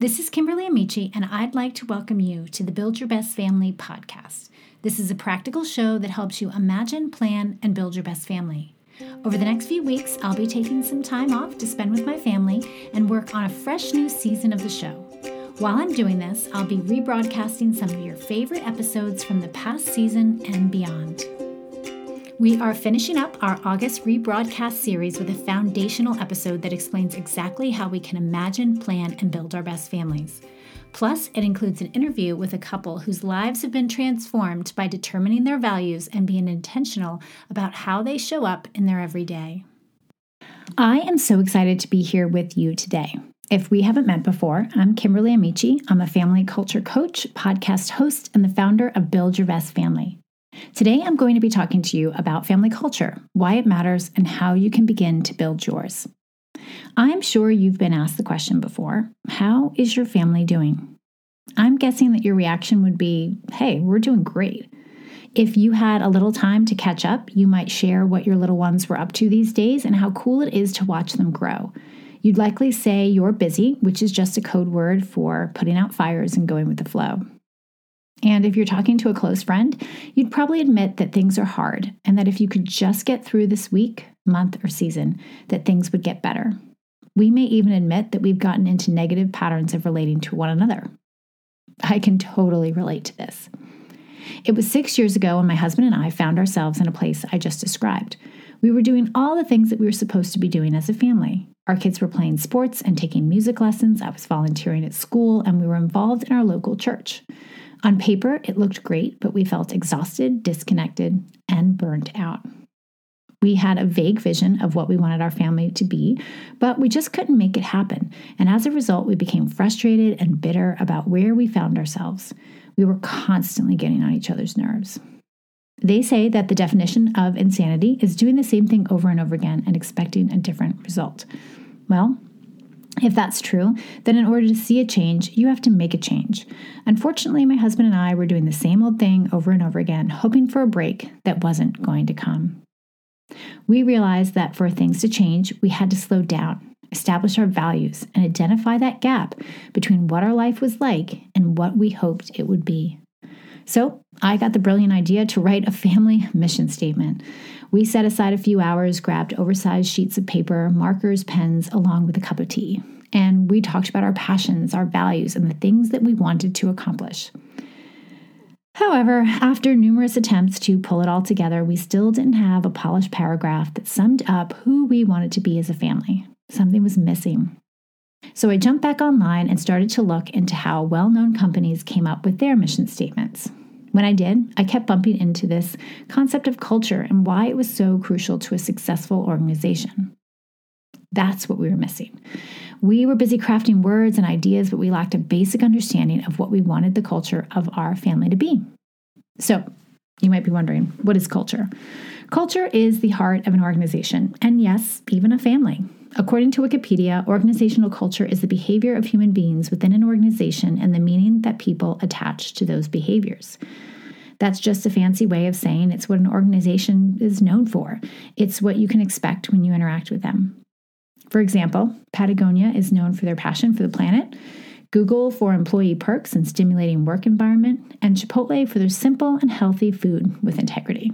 This is Kimberly Amici, and I'd like to welcome you to the Build Your Best Family podcast. This is a practical show that helps you imagine, plan, and build your best family. Over the next few weeks, I'll be taking some time off to spend with my family and work on a fresh new season of the show. While I'm doing this, I'll be rebroadcasting some of your favorite episodes from the past season and beyond. We are finishing up our August rebroadcast series with a foundational episode that explains exactly how we can imagine, plan, and build our best families. Plus, it includes an interview with a couple whose lives have been transformed by determining their values and being intentional about how they show up in their everyday. I am so excited to be here with you today. If we haven't met before, I'm Kimberly Amici. I'm a family culture coach, podcast host, and the founder of Build Your Best Family. Today, I'm going to be talking to you about family culture, why it matters, and how you can begin to build yours. I'm sure you've been asked the question before How is your family doing? I'm guessing that your reaction would be Hey, we're doing great. If you had a little time to catch up, you might share what your little ones were up to these days and how cool it is to watch them grow. You'd likely say you're busy, which is just a code word for putting out fires and going with the flow. And if you're talking to a close friend, you'd probably admit that things are hard and that if you could just get through this week, month, or season, that things would get better. We may even admit that we've gotten into negative patterns of relating to one another. I can totally relate to this. It was six years ago when my husband and I found ourselves in a place I just described. We were doing all the things that we were supposed to be doing as a family. Our kids were playing sports and taking music lessons. I was volunteering at school, and we were involved in our local church. On paper, it looked great, but we felt exhausted, disconnected, and burnt out. We had a vague vision of what we wanted our family to be, but we just couldn't make it happen. And as a result, we became frustrated and bitter about where we found ourselves. We were constantly getting on each other's nerves. They say that the definition of insanity is doing the same thing over and over again and expecting a different result. Well, if that's true, then in order to see a change, you have to make a change. Unfortunately, my husband and I were doing the same old thing over and over again, hoping for a break that wasn't going to come. We realized that for things to change, we had to slow down, establish our values, and identify that gap between what our life was like and what we hoped it would be. So I got the brilliant idea to write a family mission statement. We set aside a few hours, grabbed oversized sheets of paper, markers, pens, along with a cup of tea. And we talked about our passions, our values, and the things that we wanted to accomplish. However, after numerous attempts to pull it all together, we still didn't have a polished paragraph that summed up who we wanted to be as a family. Something was missing. So I jumped back online and started to look into how well known companies came up with their mission statements. When I did, I kept bumping into this concept of culture and why it was so crucial to a successful organization. That's what we were missing. We were busy crafting words and ideas, but we lacked a basic understanding of what we wanted the culture of our family to be. So, you might be wondering, what is culture? Culture is the heart of an organization, and yes, even a family. According to Wikipedia, organizational culture is the behavior of human beings within an organization and the meaning that people attach to those behaviors. That's just a fancy way of saying it's what an organization is known for. It's what you can expect when you interact with them. For example, Patagonia is known for their passion for the planet, Google for employee perks and stimulating work environment, and Chipotle for their simple and healthy food with integrity.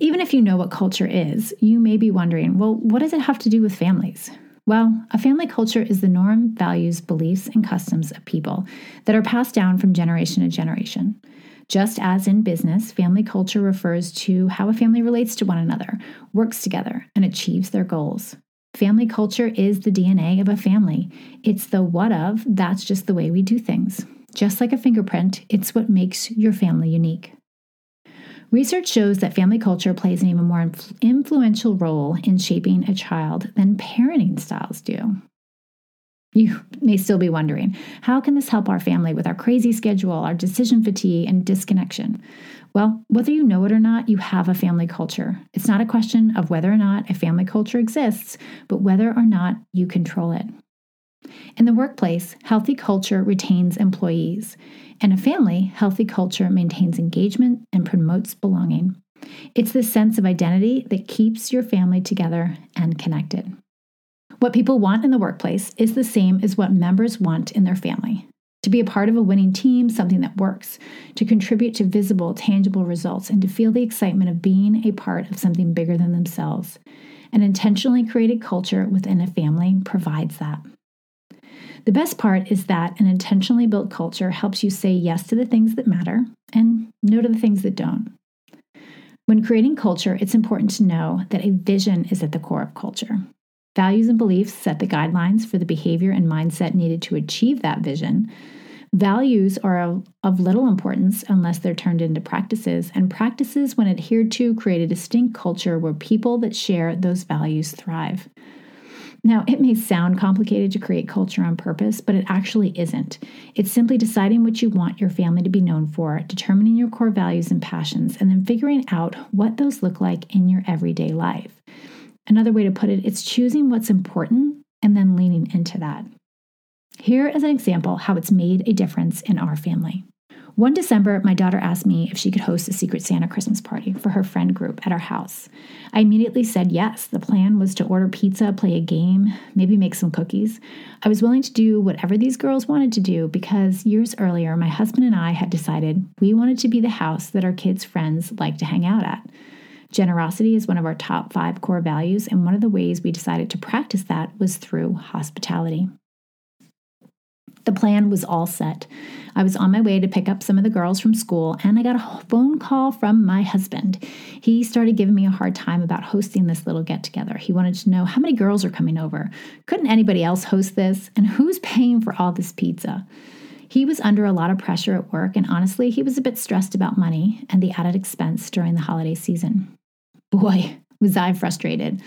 Even if you know what culture is, you may be wondering well, what does it have to do with families? Well, a family culture is the norm, values, beliefs, and customs of people that are passed down from generation to generation. Just as in business, family culture refers to how a family relates to one another, works together, and achieves their goals. Family culture is the DNA of a family. It's the what of, that's just the way we do things. Just like a fingerprint, it's what makes your family unique. Research shows that family culture plays an even more influ- influential role in shaping a child than parenting styles do. You may still be wondering how can this help our family with our crazy schedule, our decision fatigue, and disconnection? Well, whether you know it or not, you have a family culture. It's not a question of whether or not a family culture exists, but whether or not you control it. In the workplace, healthy culture retains employees. In a family, healthy culture maintains engagement and promotes belonging. It's this sense of identity that keeps your family together and connected. What people want in the workplace is the same as what members want in their family to be a part of a winning team, something that works, to contribute to visible, tangible results, and to feel the excitement of being a part of something bigger than themselves. An intentionally created culture within a family provides that. The best part is that an intentionally built culture helps you say yes to the things that matter and no to the things that don't. When creating culture, it's important to know that a vision is at the core of culture. Values and beliefs set the guidelines for the behavior and mindset needed to achieve that vision, Values are of, little importance unless they're turned into practices, and practices, when adhered to, create a distinct culture where people that share those values thrive. Now, it may sound complicated to create culture on purpose, but it actually isn't. It's simply deciding what you want your family to be known for, determining your core values and passions, and then figuring out what those look like in your everyday life. Another way to put it, it's choosing what's important and then leaning into that. Here is an example how it's made a difference in our family. One December, my daughter asked me if she could host a Secret Santa Christmas party for her friend group at our house. I immediately said yes. The plan was to order pizza, play a game, maybe make some cookies. I was willing to do whatever these girls wanted to do because years earlier, my husband and I had decided we wanted to be the house that our kids' friends like to hang out at. Generosity is one of our top five core values, and one of the ways we decided to practice that was through hospitality. The plan was all set. I was on my way to pick up some of the girls from school, and I got a phone call from my husband. He started giving me a hard time about hosting this little get together. He wanted to know how many girls are coming over. Couldn't anybody else host this? And who's paying for all this pizza? He was under a lot of pressure at work, and honestly, he was a bit stressed about money and the added expense during the holiday season. Boy, was I frustrated.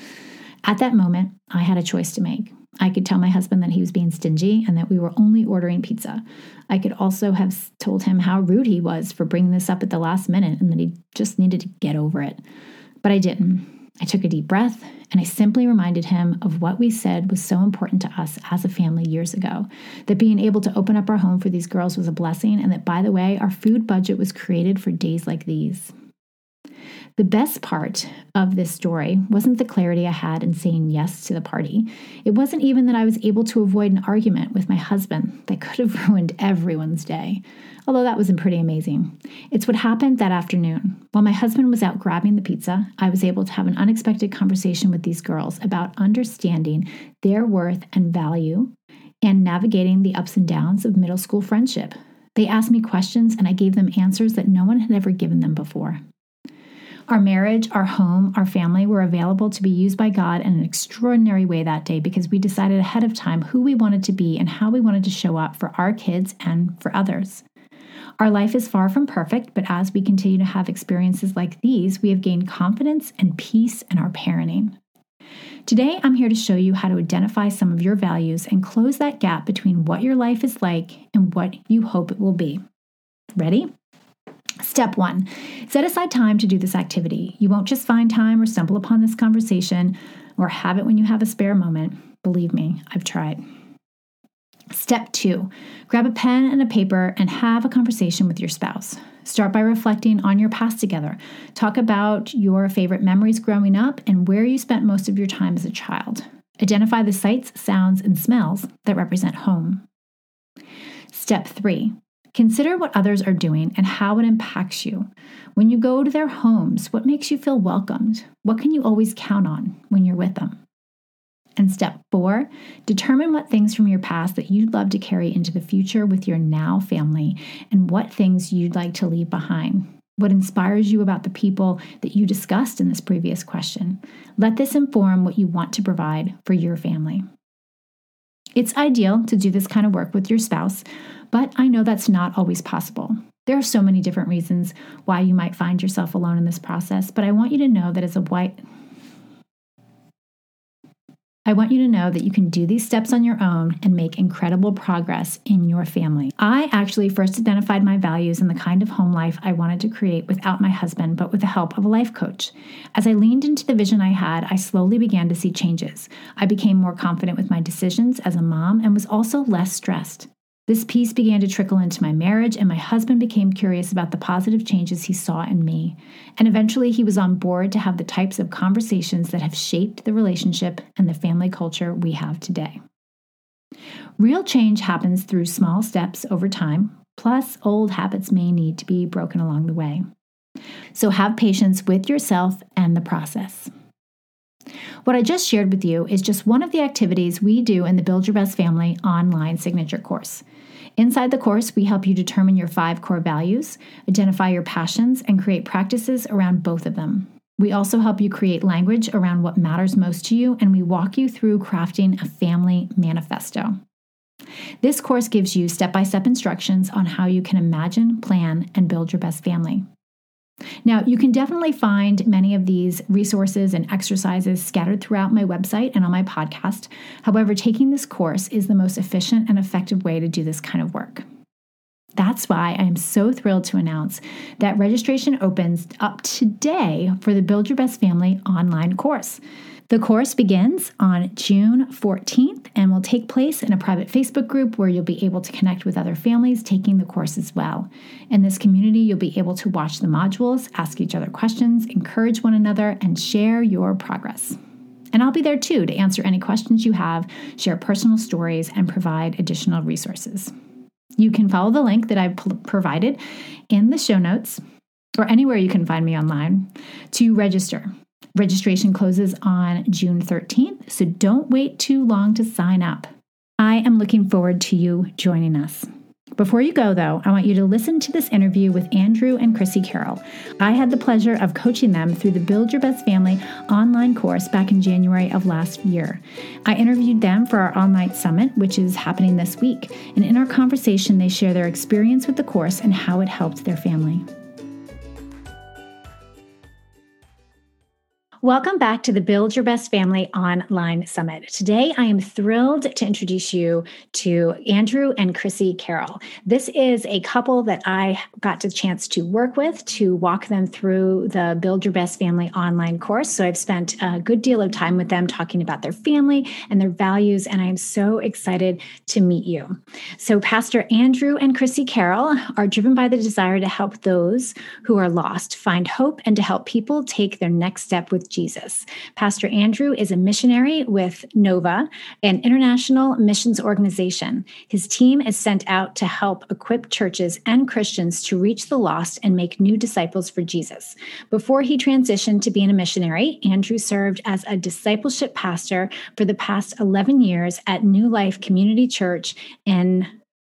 At that moment, I had a choice to make. I could tell my husband that he was being stingy and that we were only ordering pizza. I could also have told him how rude he was for bringing this up at the last minute and that he just needed to get over it. But I didn't. I took a deep breath and I simply reminded him of what we said was so important to us as a family years ago that being able to open up our home for these girls was a blessing, and that, by the way, our food budget was created for days like these. The best part of this story wasn't the clarity I had in saying yes to the party. It wasn't even that I was able to avoid an argument with my husband that could have ruined everyone's day, although that was pretty amazing. It's what happened that afternoon. While my husband was out grabbing the pizza, I was able to have an unexpected conversation with these girls about understanding their worth and value and navigating the ups and downs of middle school friendship. They asked me questions and I gave them answers that no one had ever given them before. Our marriage, our home, our family were available to be used by God in an extraordinary way that day because we decided ahead of time who we wanted to be and how we wanted to show up for our kids and for others. Our life is far from perfect, but as we continue to have experiences like these, we have gained confidence and peace in our parenting. Today, I'm here to show you how to identify some of your values and close that gap between what your life is like and what you hope it will be. Ready? Step one set aside time to do this activity. You won't just find time or stumble upon this conversation or have it when you have a spare moment. Believe me, I've tried. Step two grab a pen and a paper and have a conversation with your spouse. Start by reflecting on your past together. Talk about your favorite memories growing up and where you spent most of your time as a child. Identify the sights, sounds, and smells that represent home. Step three Consider what others are doing and how it impacts you. When you go to their homes, what makes you feel welcomed? What can you always count on when you're with them? And step four, determine what things from your past that you'd love to carry into the future with your now family and what things you'd like to leave behind. What inspires you about the people that you discussed in this previous question? Let this inform what you want to provide for your family. It's ideal to do this kind of work with your spouse, but I know that's not always possible. There are so many different reasons why you might find yourself alone in this process, but I want you to know that as a white I want you to know that you can do these steps on your own and make incredible progress in your family. I actually first identified my values and the kind of home life I wanted to create without my husband, but with the help of a life coach. As I leaned into the vision I had, I slowly began to see changes. I became more confident with my decisions as a mom and was also less stressed. This peace began to trickle into my marriage, and my husband became curious about the positive changes he saw in me. And eventually, he was on board to have the types of conversations that have shaped the relationship and the family culture we have today. Real change happens through small steps over time, plus, old habits may need to be broken along the way. So, have patience with yourself and the process. What I just shared with you is just one of the activities we do in the Build Your Best Family online signature course. Inside the course, we help you determine your five core values, identify your passions, and create practices around both of them. We also help you create language around what matters most to you, and we walk you through crafting a family manifesto. This course gives you step by step instructions on how you can imagine, plan, and build your best family. Now, you can definitely find many of these resources and exercises scattered throughout my website and on my podcast. However, taking this course is the most efficient and effective way to do this kind of work. That's why I am so thrilled to announce that registration opens up today for the Build Your Best Family online course. The course begins on June 14th and will take place in a private Facebook group where you'll be able to connect with other families taking the course as well. In this community, you'll be able to watch the modules, ask each other questions, encourage one another, and share your progress. And I'll be there too to answer any questions you have, share personal stories, and provide additional resources. You can follow the link that I've provided in the show notes or anywhere you can find me online to register. Registration closes on June 13th, so don't wait too long to sign up. I am looking forward to you joining us. Before you go, though, I want you to listen to this interview with Andrew and Chrissy Carroll. I had the pleasure of coaching them through the Build Your Best Family online course back in January of last year. I interviewed them for our online summit, which is happening this week. And in our conversation, they share their experience with the course and how it helped their family. Welcome back to the Build Your Best Family Online Summit. Today, I am thrilled to introduce you to Andrew and Chrissy Carroll. This is a couple that I got the chance to work with to walk them through the Build Your Best Family online course. So I've spent a good deal of time with them talking about their family and their values, and I am so excited to meet you. So, Pastor Andrew and Chrissy Carroll are driven by the desire to help those who are lost find hope and to help people take their next step with Jesus. Pastor Andrew is a missionary with NOVA, an international missions organization. His team is sent out to help equip churches and Christians to reach the lost and make new disciples for Jesus. Before he transitioned to being a missionary, Andrew served as a discipleship pastor for the past 11 years at New Life Community Church in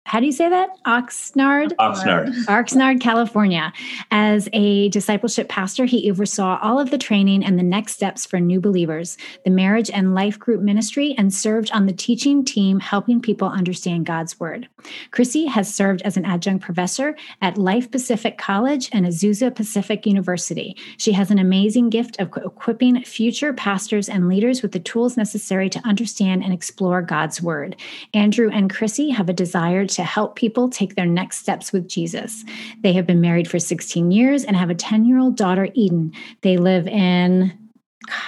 how do you say that? Oxnard? Oxnard. Oxnard, California. As a discipleship pastor, he oversaw all of the training and the next steps for new believers, the marriage and life group ministry, and served on the teaching team helping people understand God's word. Chrissy has served as an adjunct professor at Life Pacific College and Azusa Pacific University. She has an amazing gift of equipping future pastors and leaders with the tools necessary to understand and explore God's word. Andrew and Chrissy have a desire to to help people take their next steps with Jesus. They have been married for 16 years and have a 10 year old daughter, Eden. They live in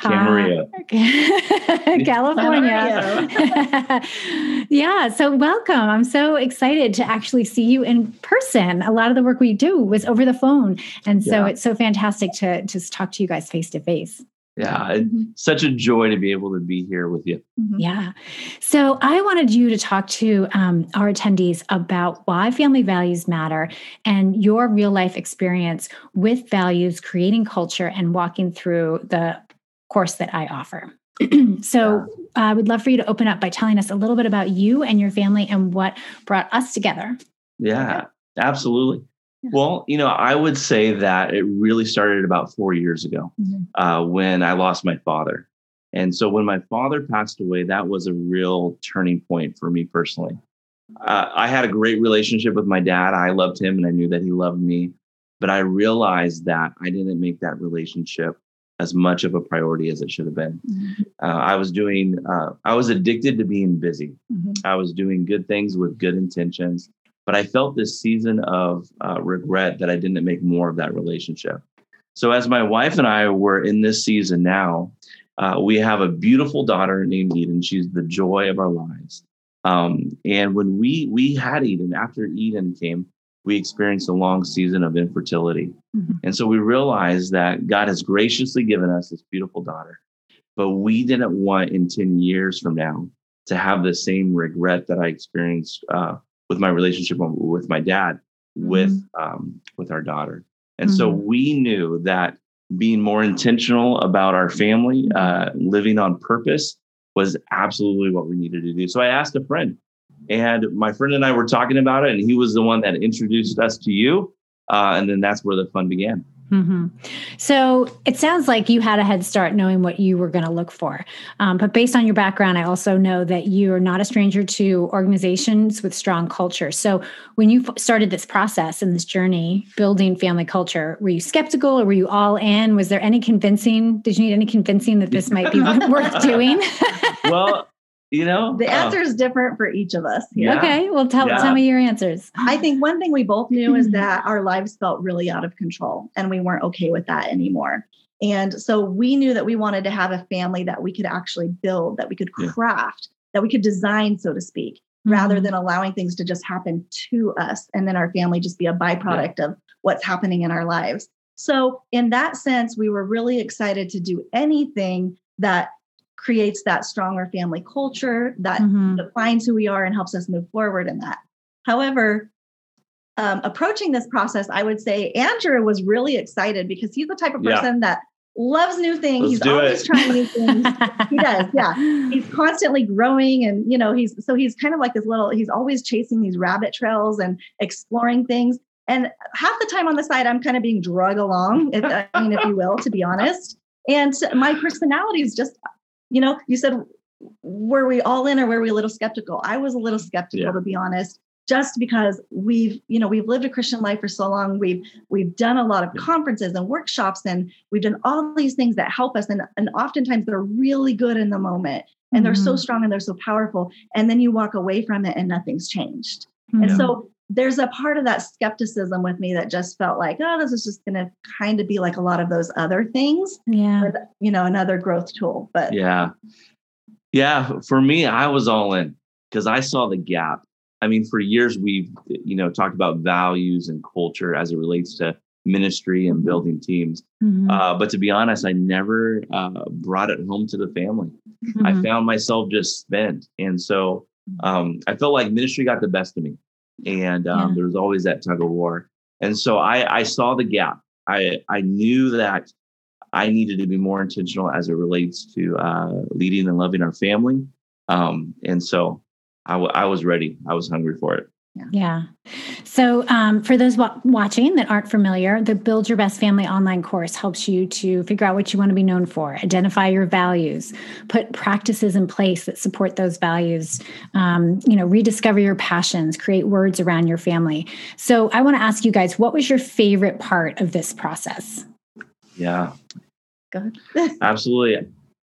Camarillo. California. yeah. So, welcome. I'm so excited to actually see you in person. A lot of the work we do was over the phone. And so, yeah. it's so fantastic to just talk to you guys face to face. Yeah, mm-hmm. such a joy to be able to be here with you. Mm-hmm. Yeah. So I wanted you to talk to um, our attendees about why family values matter and your real life experience with values, creating culture, and walking through the course that I offer. so I would love for you to open up by telling us a little bit about you and your family and what brought us together. Yeah, okay. absolutely. Well, you know, I would say that it really started about four years ago mm-hmm. uh, when I lost my father. And so when my father passed away, that was a real turning point for me personally. Uh, I had a great relationship with my dad. I loved him and I knew that he loved me. But I realized that I didn't make that relationship as much of a priority as it should have been. Mm-hmm. Uh, I was doing, uh, I was addicted to being busy. Mm-hmm. I was doing good things with good intentions. But I felt this season of uh, regret that I didn't make more of that relationship. So, as my wife and I were in this season now, uh, we have a beautiful daughter named Eden. She's the joy of our lives. Um, and when we we had Eden, after Eden came, we experienced a long season of infertility. Mm-hmm. And so we realized that God has graciously given us this beautiful daughter, but we didn't want in 10 years from now to have the same regret that I experienced uh, with my relationship with my dad, mm-hmm. with um, with our daughter. And mm-hmm. so we knew that being more intentional about our family, uh, living on purpose, was absolutely what we needed to do. So I asked a friend, and my friend and I were talking about it, and he was the one that introduced us to you. Uh, and then that's where the fun began. Mm-hmm. So it sounds like you had a head start knowing what you were going to look for. Um, but based on your background, I also know that you are not a stranger to organizations with strong culture. So when you f- started this process and this journey building family culture, were you skeptical or were you all in? Was there any convincing? Did you need any convincing that this might be worth doing? well, you know the uh, answer uh, is different for each of us yeah. okay well tell, yeah. tell me your answers i think one thing we both knew is that our lives felt really out of control and we weren't okay with that anymore and so we knew that we wanted to have a family that we could actually build that we could craft yeah. that we could design so to speak mm-hmm. rather than allowing things to just happen to us and then our family just be a byproduct of what's happening in our lives so in that sense we were really excited to do anything that creates that stronger family culture that mm-hmm. defines who we are and helps us move forward in that. However, um, approaching this process, I would say Andrew was really excited because he's the type of person yeah. that loves new things. Let's he's always it. trying new things. he does, yeah. He's constantly growing, and you know, he's so he's kind of like this little. He's always chasing these rabbit trails and exploring things. And half the time on the side, I'm kind of being drug along, if, I mean, if you will, to be honest. And my personality is just you know, you said, were we all in or were we a little skeptical? I was a little skeptical, yeah. to be honest, just because we've, you know, we've lived a Christian life for so long. We've we've done a lot of yeah. conferences and workshops, and we've done all these things that help us. And and oftentimes they're really good in the moment, and mm-hmm. they're so mm-hmm. strong and they're so powerful. And then you walk away from it, and nothing's changed. Mm-hmm. And so there's a part of that skepticism with me that just felt like, oh, this is just going to kind of be like a lot of those other things. Yeah. With, you know, another growth tool. But yeah. Yeah. For me, I was all in because I saw the gap. I mean, for years, we've, you know, talked about values and culture as it relates to ministry and mm-hmm. building teams. Mm-hmm. Uh, but to be honest, I never uh, brought it home to the family. Mm-hmm. I found myself just spent. And so um, I felt like ministry got the best of me and um, yeah. there was always that tug of war. And so I, I saw the gap. I I knew that I needed to be more intentional as it relates to uh, leading and loving our family. Um, and so I, w- I was ready. I was hungry for it. Yeah. yeah. So, um, for those w- watching that aren't familiar, the Build Your Best Family online course helps you to figure out what you want to be known for, identify your values, put practices in place that support those values, um, you know, rediscover your passions, create words around your family. So, I want to ask you guys, what was your favorite part of this process? Yeah. Go ahead. Absolutely.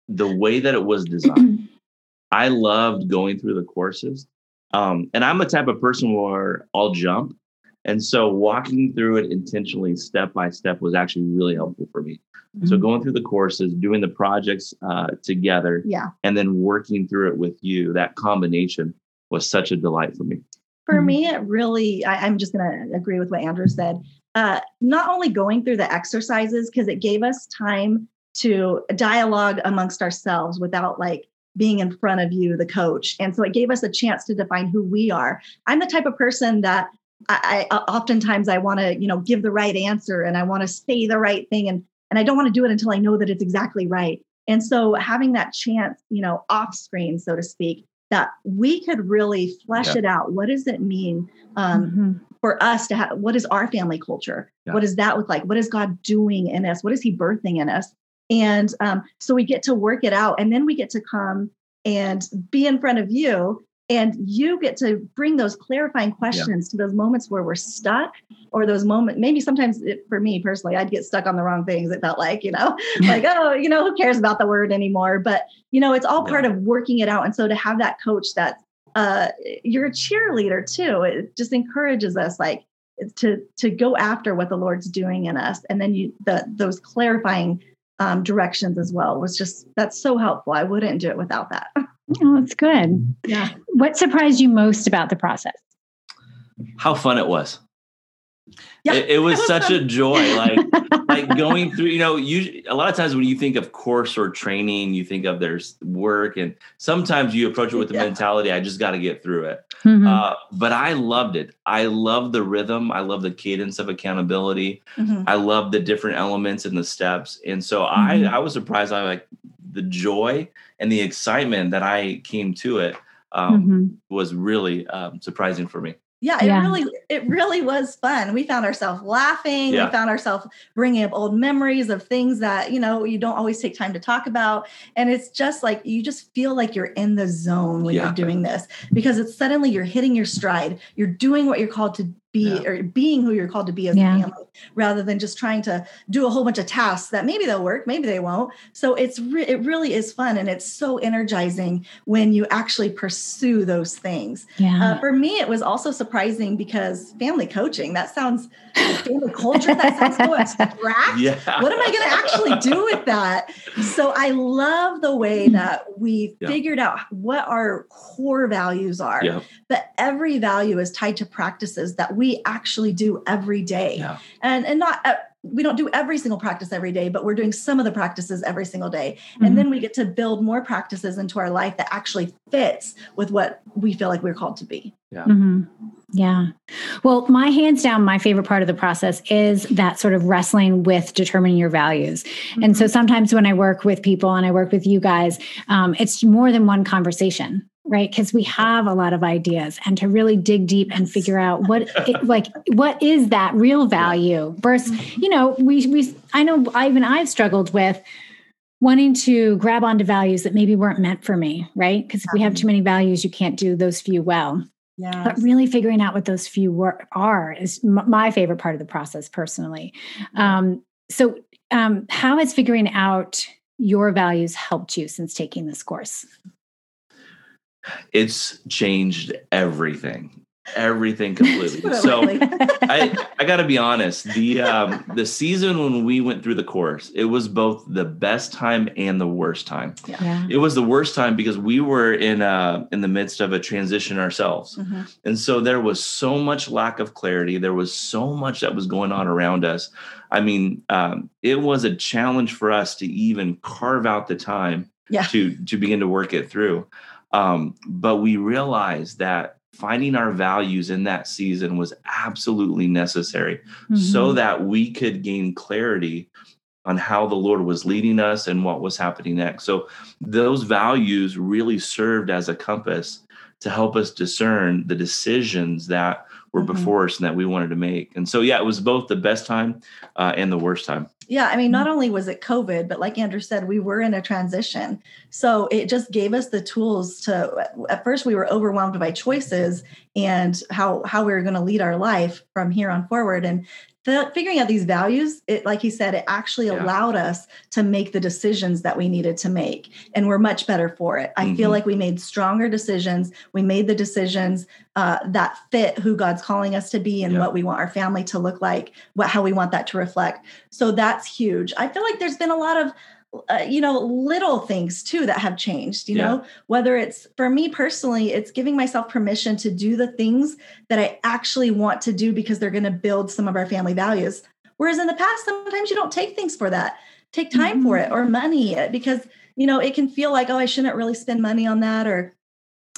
The way that it was designed. I loved going through the courses um, and I'm a type of person where I'll jump. And so walking through it intentionally, step by step, was actually really helpful for me. Mm-hmm. So going through the courses, doing the projects uh, together, yeah, and then working through it with you, that combination was such a delight for me. For mm-hmm. me, it really, I, am just going to agree with what Andrew said. Uh, not only going through the exercises, because it gave us time to dialogue amongst ourselves without like being in front of you, the coach. And so it gave us a chance to define who we are. I'm the type of person that I, I oftentimes I want to, you know, give the right answer and I want to say the right thing and and I don't want to do it until I know that it's exactly right. And so having that chance, you know, off screen, so to speak, that we could really flesh yeah. it out. What does it mean um, mm-hmm. for us to have? What is our family culture? Yeah. What does that look like? What is God doing in us? What is He birthing in us? And um, so we get to work it out. And then we get to come and be in front of you. And you get to bring those clarifying questions yeah. to those moments where we're stuck or those moments. Maybe sometimes it, for me personally, I'd get stuck on the wrong things. It felt like, you know, like, oh, you know, who cares about the word anymore? But, you know, it's all part of working it out. And so to have that coach that uh, you're a cheerleader too, it just encourages us like, to to go after what the Lord's doing in us, and then you the those clarifying um, directions as well was just that's so helpful. I wouldn't do it without that. Oh, that's good. Yeah. What surprised you most about the process? How fun it was. Yeah, it, it was such a joy. Like like going through, you know, you a lot of times when you think of course or training, you think of there's work, and sometimes you approach it with the yeah. mentality, I just got to get through it. Mm-hmm. Uh, but I loved it. I love the rhythm. I love the cadence of accountability. Mm-hmm. I love the different elements and the steps. And so mm-hmm. I I was surprised. I like the joy and the excitement that I came to it um, mm-hmm. was really um, surprising for me yeah it yeah. really it really was fun we found ourselves laughing yeah. we found ourselves bringing up old memories of things that you know you don't always take time to talk about and it's just like you just feel like you're in the zone when yeah. you're doing this because it's suddenly you're hitting your stride you're doing what you're called to be yeah. or being who you're called to be as yeah. a family rather than just trying to do a whole bunch of tasks that maybe they'll work maybe they won't so it's re- it really is fun and it's so energizing when you actually pursue those things yeah. Uh, for me it was also surprising because family coaching that sounds family culture that sounds so abstract yeah. what am i going to actually do with that so i love the way that we yeah. figured out what our core values are but every value is tied to practices that we we actually do every day. Yeah. And and not uh, we don't do every single practice every day, but we're doing some of the practices every single day. Mm-hmm. And then we get to build more practices into our life that actually fits with what we feel like we're called to be. Yeah. Mm-hmm. Yeah. Well, my hands down, my favorite part of the process is that sort of wrestling with determining your values. Mm-hmm. And so mm-hmm. sometimes when I work with people and I work with you guys, um, it's more than one conversation right? Because we have a lot of ideas and to really dig deep and figure out what it, like what is that real value versus mm-hmm. you know we we i know I, even i've struggled with wanting to grab onto values that maybe weren't meant for me right? Because if we have too many values you can't do those few well. Yeah but really figuring out what those few wor- are is m- my favorite part of the process personally. Mm-hmm. um, so um, how has figuring out your values helped you since taking this course it's changed everything. Everything completely. so i i gotta be honest the um the season when we went through the course it was both the best time and the worst time. Yeah. it was the worst time because we were in uh in the midst of a transition ourselves. Mm-hmm. and so there was so much lack of clarity. There was so much that was going on around us. I mean um it was a challenge for us to even carve out the time yeah. to to begin to work it through um, but we realized that finding our values in that season was absolutely necessary mm-hmm. so that we could gain clarity on how the Lord was leading us and what was happening next. So those values really served as a compass to help us discern the decisions that were mm-hmm. before us and that we wanted to make. And so, yeah, it was both the best time uh, and the worst time. Yeah, I mean, not mm-hmm. only was it COVID, but like Andrew said, we were in a transition. So it just gave us the tools to. At first, we were overwhelmed by choices and how how we were going to lead our life from here on forward. And the, figuring out these values, it like he said, it actually yeah. allowed us to make the decisions that we needed to make, and we're much better for it. I mm-hmm. feel like we made stronger decisions. We made the decisions uh, that fit who God's calling us to be and yeah. what we want our family to look like, what how we want that to reflect. So that's huge. I feel like there's been a lot of uh, you know little things too that have changed you yeah. know whether it's for me personally it's giving myself permission to do the things that i actually want to do because they're going to build some of our family values whereas in the past sometimes you don't take things for that take time mm-hmm. for it or money because you know it can feel like oh i shouldn't really spend money on that or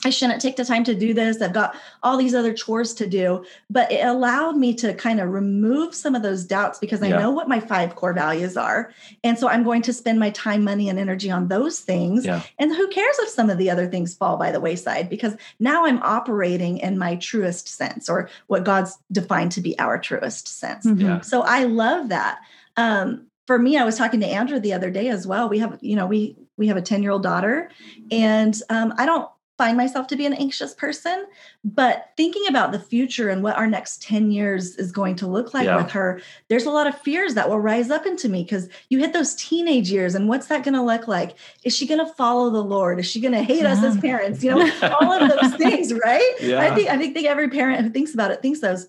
I shouldn't take the time to do this. I've got all these other chores to do. But it allowed me to kind of remove some of those doubts because I yeah. know what my five core values are. And so I'm going to spend my time, money, and energy on those things. Yeah. And who cares if some of the other things fall by the wayside? Because now I'm operating in my truest sense or what God's defined to be our truest sense. Mm-hmm. Yeah. So I love that. Um, for me, I was talking to Andrew the other day as well. We have, you know, we we have a 10 year old daughter and um, i don't find myself to be an anxious person but thinking about the future and what our next 10 years is going to look like yeah. with her there's a lot of fears that will rise up into me because you hit those teenage years and what's that going to look like is she going to follow the lord is she going to hate yeah. us as parents you know all of those things right yeah. i think i think, think every parent who thinks about it thinks those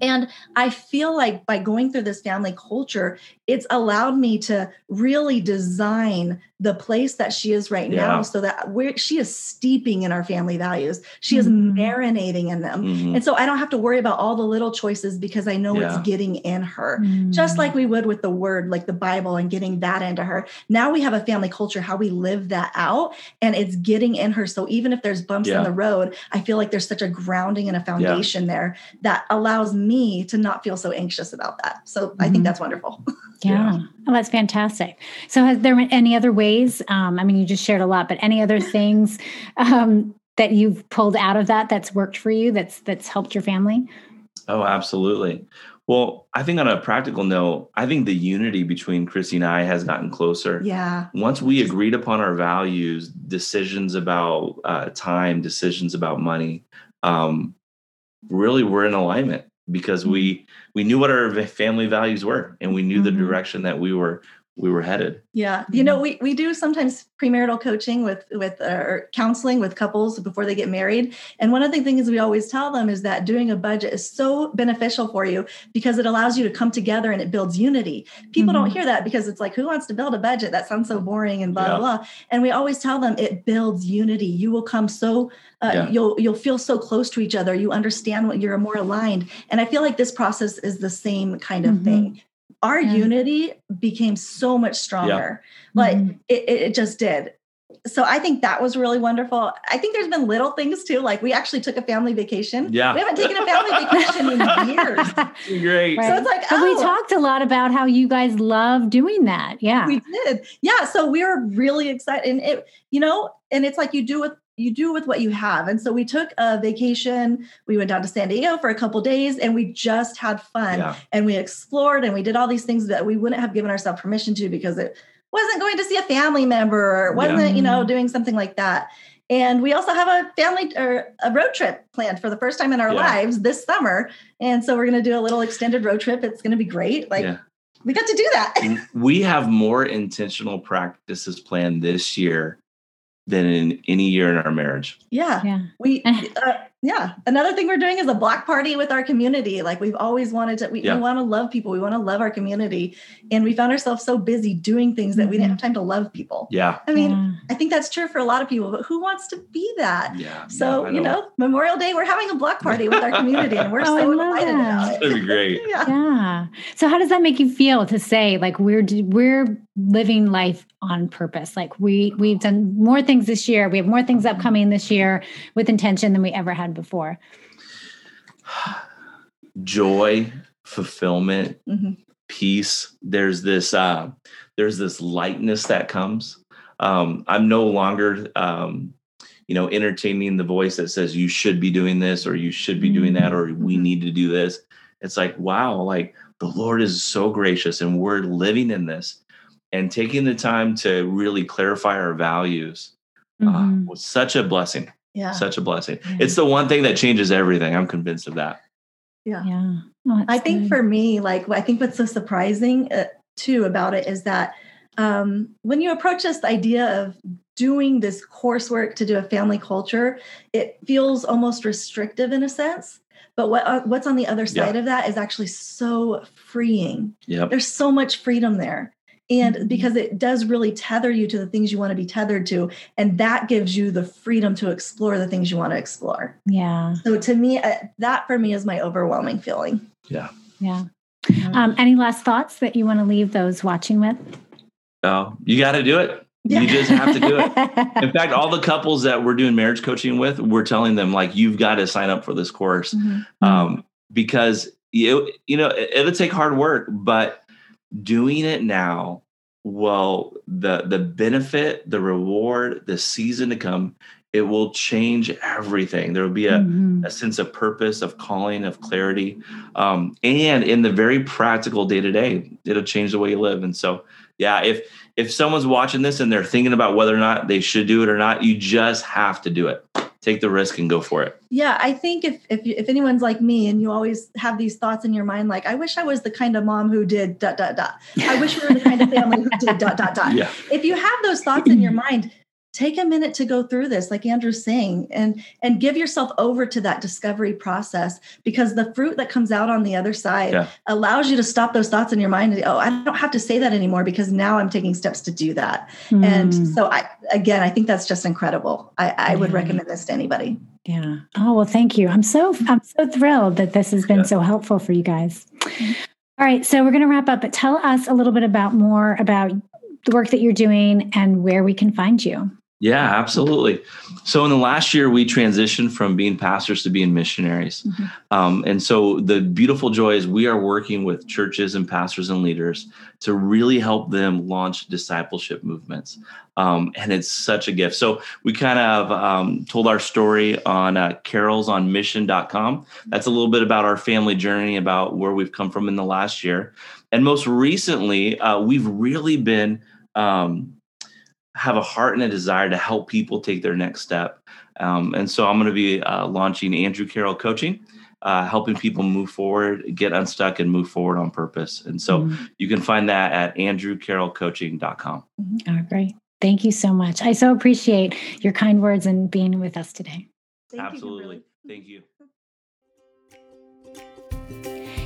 and I feel like by going through this family culture, it's allowed me to really design the place that she is right Yeah. now so that we're she is steeping in our family values she is Mhm. marinating in them Mhm. and so i don't have to worry about all the little choices because i know Yeah. it's getting in her Mm. just like we would with the word like the bible and getting that into her now we have a family culture how we live that out and it's getting in her so even if there's bumps Yeah. in the road i feel like there's such a grounding and a foundation there that allows me to not feel so anxious about that so i think that's wonderful Yeah. Oh, that's fantastic. So, has there been any other ways? Um, I mean, you just shared a lot, but any other things um, that you've pulled out of that that's worked for you? That's that's helped your family? Oh, absolutely. Well, I think on a practical note, I think the unity between Chrissy and I has gotten closer. yeah Once we agreed upon our values, decisions about uh, time, decisions about money, um, really we're in alignment because we we knew what our family values were and we knew the Mhm. direction that we were we were headed. Yeah, you know, we we do sometimes premarital coaching with with uh, or counseling with couples before they get married. And one of the things we always tell them is that doing a budget is so beneficial for you because it allows you to come together and it builds unity. People don't Mhm. hear that because it's like, who wants to build a budget? That sounds so boring and blah Yeah. blah blah. And we always tell them it builds unity. You will come so uh, Yeah. you'll you'll feel so close to each other. You understand what you're more aligned. And I feel like this process is the same kind of Mhm. thing. Our Yeah. unity became so much stronger like Mhm. it, it, it just did so i think that was really wonderful i think there's been little things too like we actually took a family vacation Yeah. we haven't taken a family vacation in years Great. Right. so it's like But oh we talked a lot about how you guys love doing that. Yeah. we did yeah so we were really excited and it you know and it's like you do with you do with what you have. And so we took a vacation we went down to san diego for a couple days and we just had fun. Yeah. and we explored and we did all these things that we wouldn't have given ourselves permission to because it wasn't going to see a family member or wasn't Yeah. you know mm-hmm. doing something like that. And we also have a family or a road trip planned for the first time in our Yeah. lives this summer. And so we're going to do a little extended road trip. It's going to be great. Like we got to do that. We have more intentional practices planned this year than in any year in our marriage. yeah Yeah. we uh, yeah another thing we're doing is a block party with our community like we've always wanted to we, Yeah. we want to love people we want to love our community and we found ourselves so busy doing things that we Mhm. didn't have time to love people Yeah. i mean Yeah. i think that's true for a lot of people but who wants to be that Yeah. so Yeah, I you know memorial day we're having a block party with our community and we're Oh, I so love excited that. about it That'd be great. yeah Yeah. So how does that make you feel to say like we're we're living life on purpose? Like we we've done more things this year. We have more things upcoming this year with intention than we ever had before. Joy, fulfillment, Mhm. peace. There's this uh there's this lightness that comes. Um, I'm no longer um, you know, entertaining the voice that says you should be doing this or you should be doing that or we Mhm. need to do this. It's like, wow, like the Lord is so gracious and we're living in this and taking the time to really clarify our values uh, Mhm. was such a blessing. yeah Such a blessing. Yeah. It's the one thing that changes everything. I'm convinced of that. yeah Yeah. Oh, I think good. for me, like I think what's so surprising uh, too about it is that um, when you approach this idea of doing this coursework to do a family culture, it feels almost restrictive in a sense. But what uh, what's on the other Yeah. side of that is actually so freeing. Yep. There's so much freedom there. And Mhm. because it does really tether you to the things you want to be tethered to. And that gives you the freedom to explore the things you want to explore. yeah. So to me, uh, that for me is my overwhelming feeling. Yeah. Yeah. Um, any last thoughts that you want to leave those watching with? Oh, you got to do it. You just have to do it. In fact, all the couples that we're doing marriage coaching with, we're telling them like you've got to sign up for this course Mhm. um, because you you know it, it'll take hard work, but doing it now, well, the the benefit, the reward, the season to come, it will change everything. There will be a Mhm. a sense of purpose, of calling, of clarity, um, and in the very practical day to day, it'll change the way you live. And so, yeah, if if someone's watching this and they're thinking about whether or not they should do it or not, you just have to do it. Take the risk and go for it. Yeah, I think if if if anyone's like me and you always have these thoughts in your mind, like I wish I was the kind of mom who did dot dot dot. I wish we were the kind of family who did dot dot dot. Yeah, If you have those thoughts in your mind, take a minute to go through this like andrew's saying and and give yourself over to that discovery process because the fruit that comes out on the other side yeah. allows you to stop those thoughts in your mind and oh i don't have to say that anymore because now i'm taking steps to do that mm. and so i again i think that's just incredible i, I yeah. would recommend this to anybody yeah oh well thank you i'm so i'm so thrilled that this has been yeah. so helpful for you guys mm-hmm. all right so we're going to wrap up but tell us a little bit about more about the work that you're doing and where we can find you yeah, absolutely. So in the last year, we transitioned from being pastors to being missionaries. Mm-hmm. Um, and so the beautiful joy is we are working with churches and pastors and leaders to really help them launch discipleship movements. Um, and it's such a gift. So we kind of um, told our story on uh, carrollsonmission.com. That's a little bit about our family journey, about where we've come from in the last year. And most recently, uh, we've really been um, have a heart and a desire to help people take their next step. Um, and so I'm going to be uh, launching Andrew Carroll Coaching, uh, helping people move forward, get unstuck, and move forward on purpose. And so mm-hmm. you can find that at andrewcarrollcoaching.com. Mm-hmm. Oh, great. Thank you so much. I so appreciate your kind words and being with us today. Thank Absolutely. You, Thank you.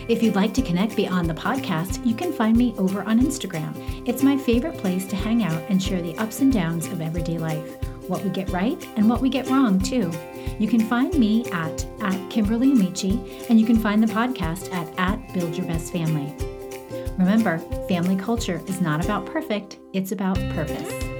If you'd like to connect beyond the podcast, you can find me over on Instagram. It's my favorite place to hang out and share the ups and downs of everyday life, what we get right and what we get wrong, too. You can find me at, at Kimberly Amici, and you can find the podcast at, at Build Your Best Family. Remember, family culture is not about perfect, it's about purpose.